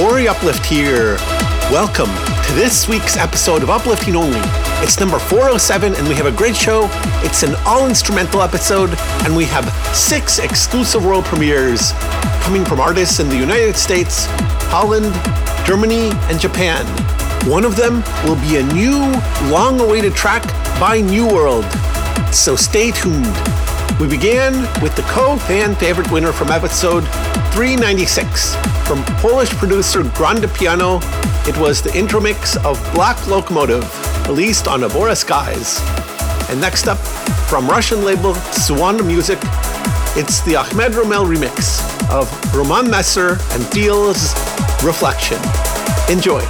Ori Uplift here. Welcome to this week's episode of Uplifting Only. It's number 407 and we have a great show. It's an all instrumental episode and we have six exclusive world premieres coming from artists in the United States, Holland, Germany, and Japan. One of them will be a new, long awaited track by New World. So stay tuned. We began with the co fan favorite winner from episode 396 from Polish producer Grande Piano. It was the intro mix of Black Locomotive released on Abora Skies. And next up, from Russian label Suanda Music, it's the Ahmed Romel remix of Roman Messer and Thiel's Reflection. Enjoy.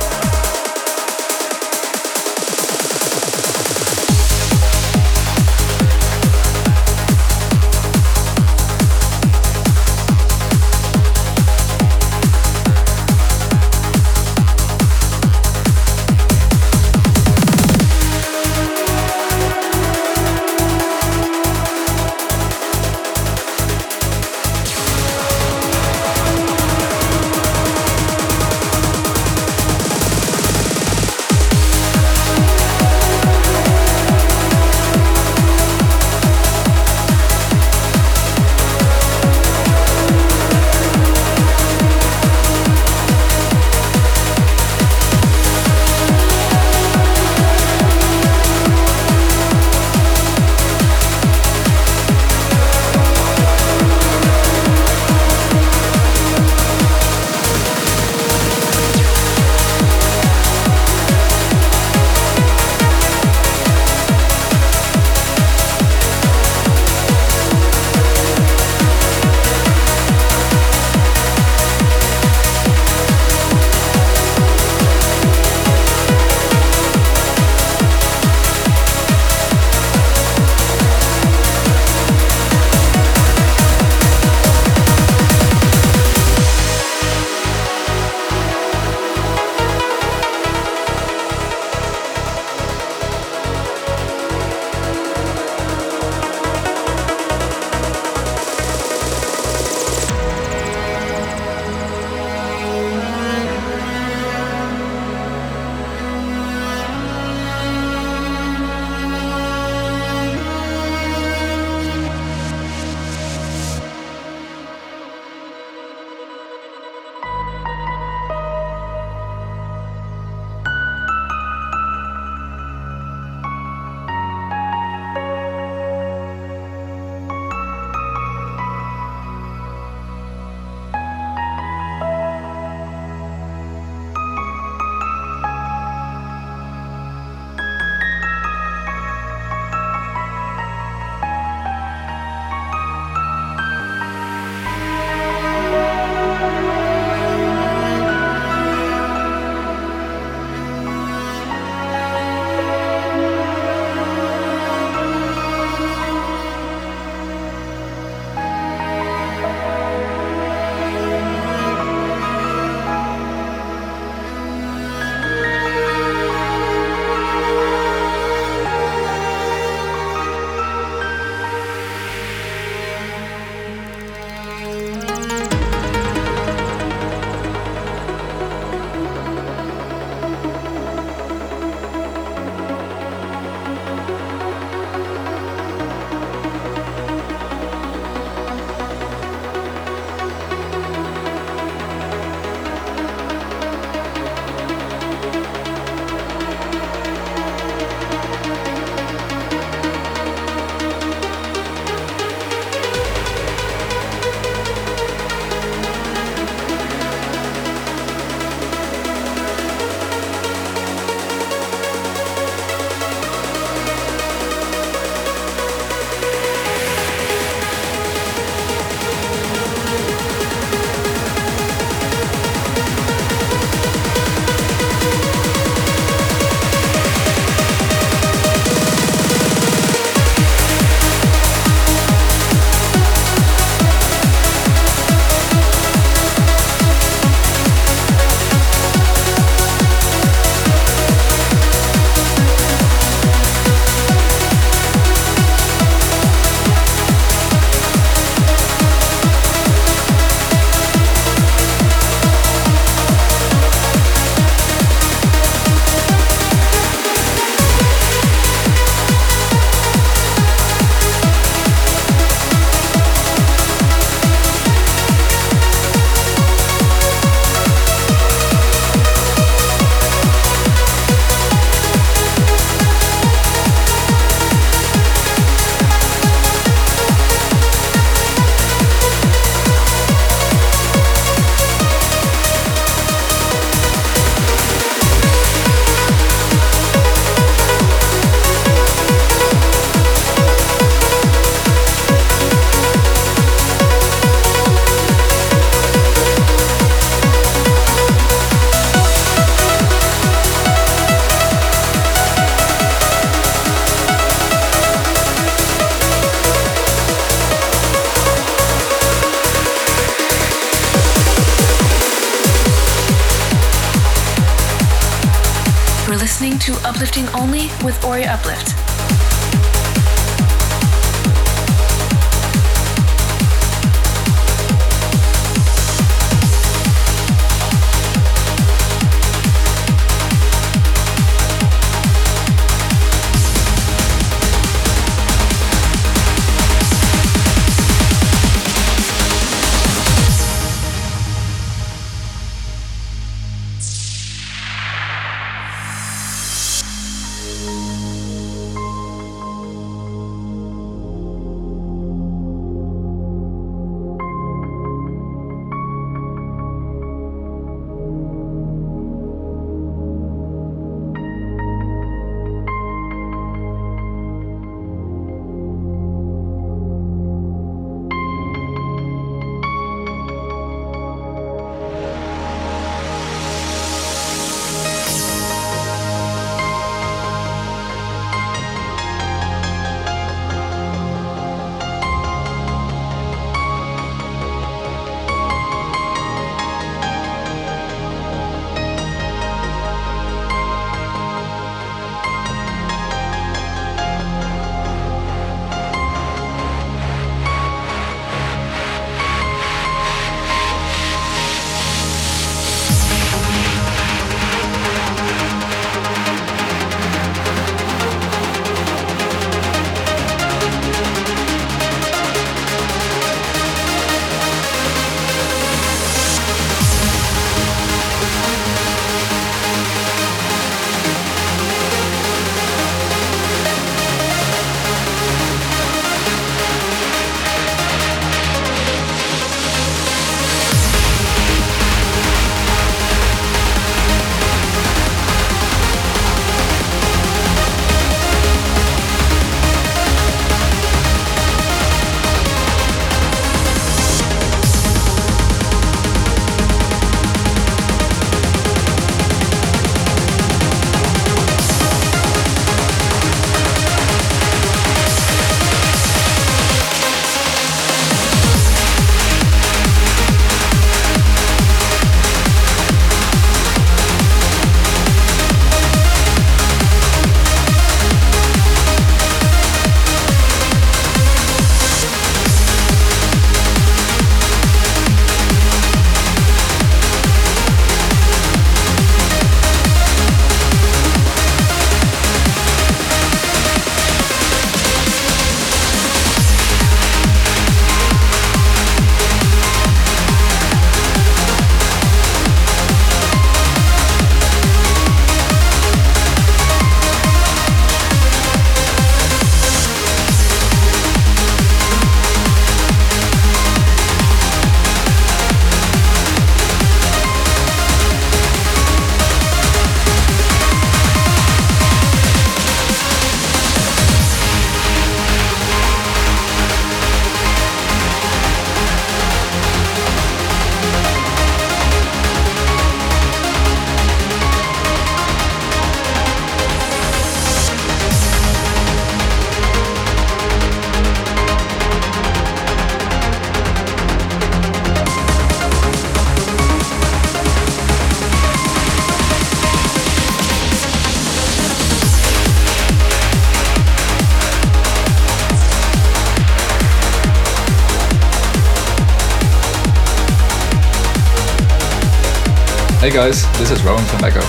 Hey guys, this is Rowan from Echo.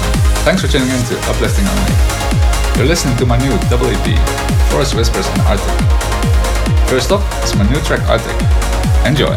Thanks for tuning in to Uplifting Only. You're listening to my new double EP, Forest Whispers and Arctic. First up is my new track Arctic. Enjoy!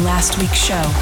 Last week's show.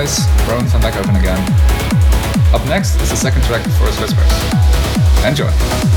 Guys, Rowan van open again. Up next is the second track of Forest Whispers. Enjoy!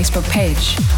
Facebook page.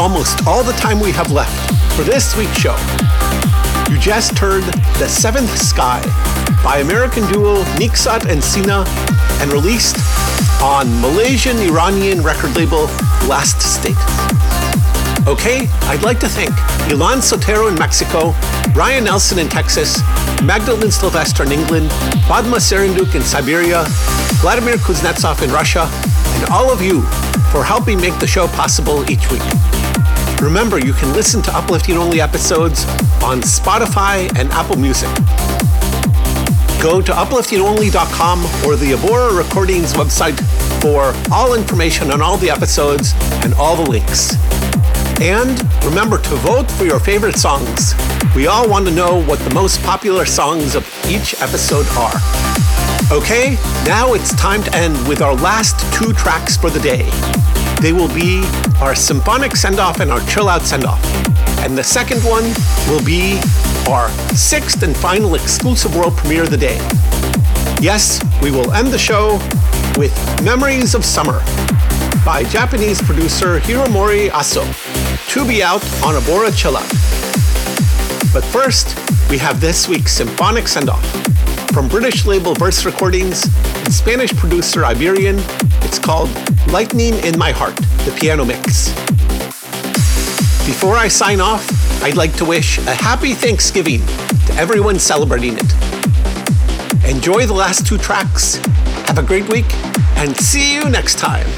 Almost all the time we have left for this week's show. You just heard The Seventh Sky by American duo Niksat and Sina and released on Malaysian Iranian record label Last State. Okay, I'd like to thank Ilan Sotero in Mexico, Ryan Nelson in Texas, Magdalene Sylvester in England, Padma Serenduk in Siberia, Vladimir Kuznetsov in Russia, and all of you for helping make the show possible each week. Remember, you can listen to Uplifting Only episodes on Spotify and Apple Music. Go to upliftingonly.com or the Abora Recordings website for all information on all the episodes and all the links. And remember to vote for your favorite songs. We all want to know what the most popular songs of each episode are. Okay, now it's time to end with our last two tracks for the day. They will be our symphonic send off and our chill out send off. And the second one will be our sixth and final exclusive world premiere of the day. Yes, we will end the show with Memories of Summer by Japanese producer Hiromori Aso, to be out on Abora Chill Out. But first, we have this week's symphonic send off. From British label Verse Recordings and Spanish producer Iberian, it's called Lightning in My Heart, the piano mix. Before I sign off, I'd like to wish a happy Thanksgiving to everyone celebrating it. Enjoy the last two tracks, have a great week, and see you next time.